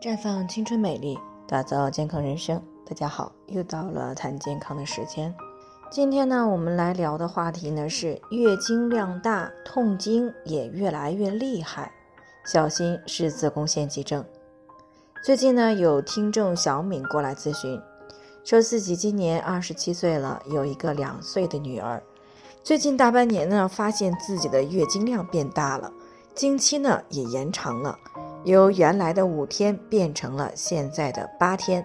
绽放青春美丽，打造健康人生。大家好，又到了谈健康的时间。今天呢，我们来聊的话题呢是月经量大，痛经也越来越厉害，小心是子宫腺肌症。最近呢，有听众小敏过来咨询，说自己今年二十七岁了，有一个两岁的女儿，最近大半年呢，发现自己的月经量变大了，经期呢也延长了。由原来的五天变成了现在的八天，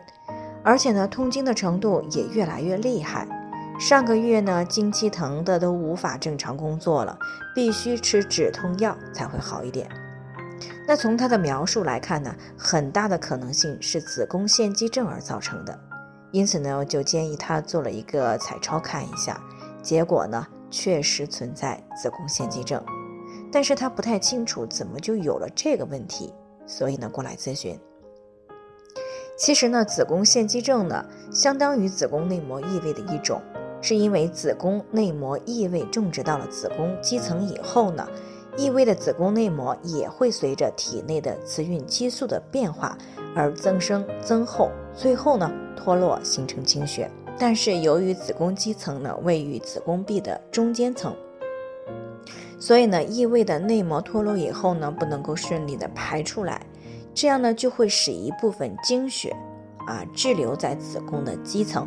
而且呢，痛经的程度也越来越厉害。上个月呢，经期疼的都无法正常工作了，必须吃止痛药才会好一点。那从他的描述来看呢，很大的可能性是子宫腺肌症而造成的。因此呢，就建议他做了一个彩超看一下，结果呢，确实存在子宫腺肌症，但是他不太清楚怎么就有了这个问题。所以呢，过来咨询。其实呢，子宫腺肌症呢，相当于子宫内膜异位的一种，是因为子宫内膜异位种植到了子宫肌层以后呢，异位的子宫内膜也会随着体内的雌孕激素的变化而增生增厚，最后呢脱落形成经血。但是由于子宫肌层呢位于子宫壁的中间层。所以呢，异位的内膜脱落以后呢，不能够顺利的排出来，这样呢就会使一部分经血啊滞留在子宫的基层。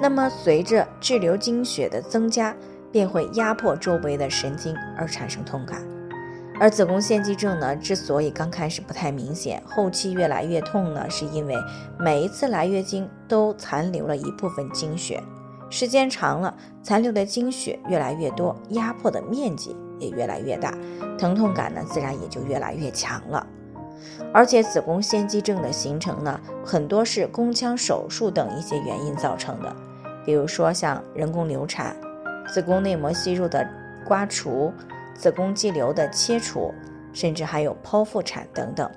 那么随着滞留经血的增加，便会压迫周围的神经而产生痛感。而子宫腺肌症呢，之所以刚开始不太明显，后期越来越痛呢，是因为每一次来月经都残留了一部分经血。时间长了，残留的经血越来越多，压迫的面积也越来越大，疼痛感呢自然也就越来越强了。而且子宫腺肌症的形成呢，很多是宫腔手术等一些原因造成的，比如说像人工流产、子宫内膜息肉的刮除、子宫肌瘤的切除，甚至还有剖腹产等等。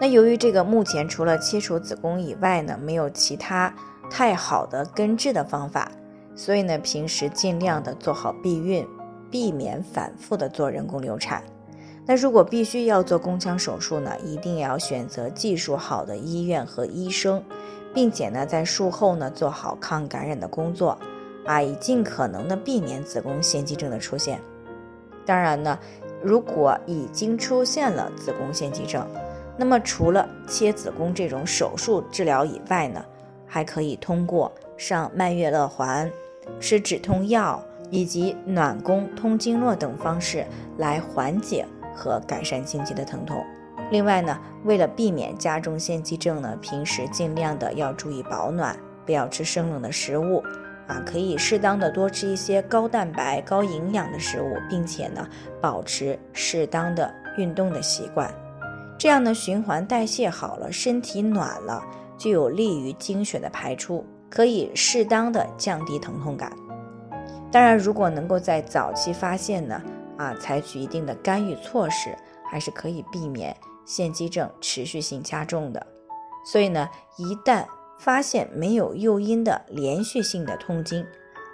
那由于这个目前除了切除子宫以外呢，没有其他太好的根治的方法。所以呢，平时尽量的做好避孕，避免反复的做人工流产。那如果必须要做宫腔手术呢，一定要选择技术好的医院和医生，并且呢，在术后呢做好抗感染的工作，啊，以尽可能的避免子宫腺肌症的出现。当然呢，如果已经出现了子宫腺肌症，那么除了切子宫这种手术治疗以外呢，还可以通过上曼月乐环。吃止痛药以及暖宫、通经络等方式来缓解和改善经期的疼痛。另外呢，为了避免加重腺肌症呢，平时尽量的要注意保暖，不要吃生冷的食物啊，可以适当的多吃一些高蛋白、高营养的食物，并且呢，保持适当的运动的习惯。这样呢，循环代谢好了，身体暖了，就有利于经血的排出。可以适当的降低疼痛感。当然，如果能够在早期发现呢，啊，采取一定的干预措施，还是可以避免腺肌症持续性加重的。所以呢，一旦发现没有诱因的连续性的痛经，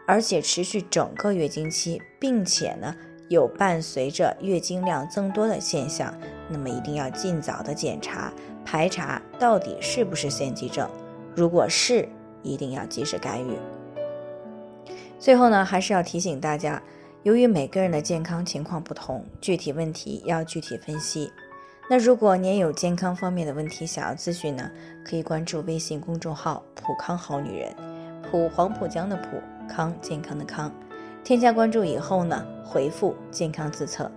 而且持续整个月经期，并且呢有伴随着月经量增多的现象，那么一定要尽早的检查排查到底是不是腺肌症。如果是，一定要及时干预。最后呢，还是要提醒大家，由于每个人的健康情况不同，具体问题要具体分析。那如果您有健康方面的问题想要咨询呢，可以关注微信公众号“普康好女人”，普黄浦江的普康健康的康。添加关注以后呢，回复“健康自测”，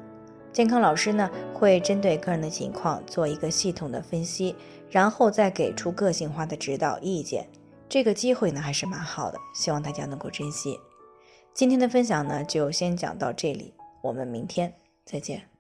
健康老师呢会针对个人的情况做一个系统的分析，然后再给出个性化的指导意见。这个机会呢还是蛮好的，希望大家能够珍惜。今天的分享呢就先讲到这里，我们明天再见。